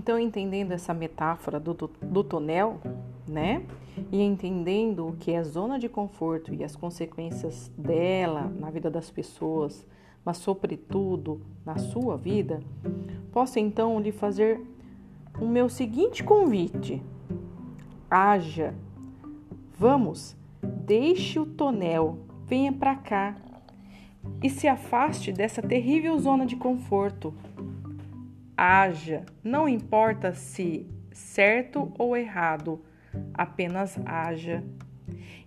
Então, entendendo essa metáfora do, do, tonel, né? E entendendo o que é zona de conforto e as consequências dela na vida das pessoas, mas sobretudo na sua vida, posso então lhe fazer o meu seguinte convite: haja, vamos, deixe o tonel, venha para cá e se afaste dessa terrível zona de conforto. Haja, não importa se certo ou errado, apenas haja.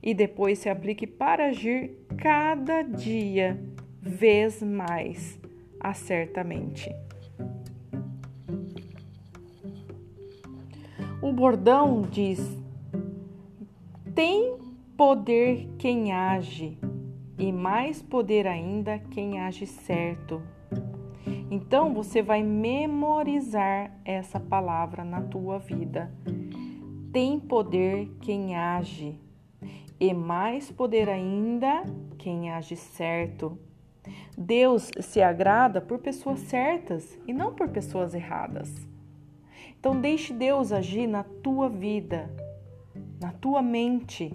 E depois se aplique para agir cada dia, vez mais, acertamente. O bordão diz: tem poder quem age, e mais poder ainda quem age certo. Então você vai memorizar essa palavra na tua vida. Tem poder quem age, e mais poder ainda quem age certo. Deus se agrada por pessoas certas e não por pessoas erradas. Então deixe Deus agir na tua vida, na tua mente.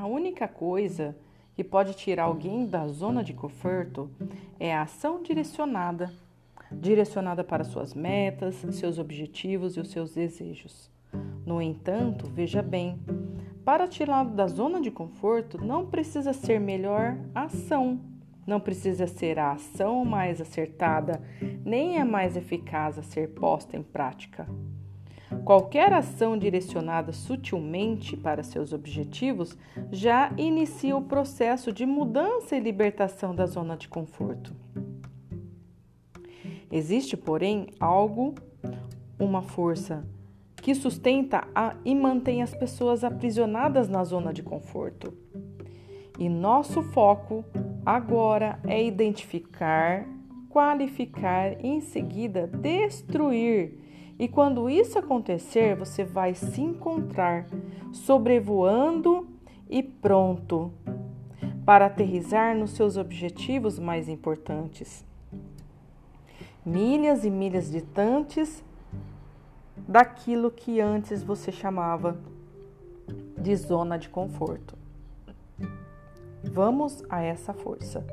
A única coisa que pode tirar alguém da zona de conforto é a ação direcionada direcionada para suas metas, seus objetivos e os seus desejos. No entanto, veja bem, para tirar da zona de conforto não precisa ser melhor ação, não precisa ser a ação mais acertada, nem a mais eficaz a ser posta em prática. Qualquer ação direcionada sutilmente para seus objetivos já inicia o processo de mudança e libertação da zona de conforto. Existe, porém, algo, uma força que sustenta a, e mantém as pessoas aprisionadas na zona de conforto. E nosso foco agora é identificar, qualificar e em seguida destruir. E quando isso acontecer, você vai se encontrar sobrevoando e pronto para aterrizar nos seus objetivos mais importantes milhas e milhas distantes daquilo que antes você chamava de zona de conforto. Vamos a essa força.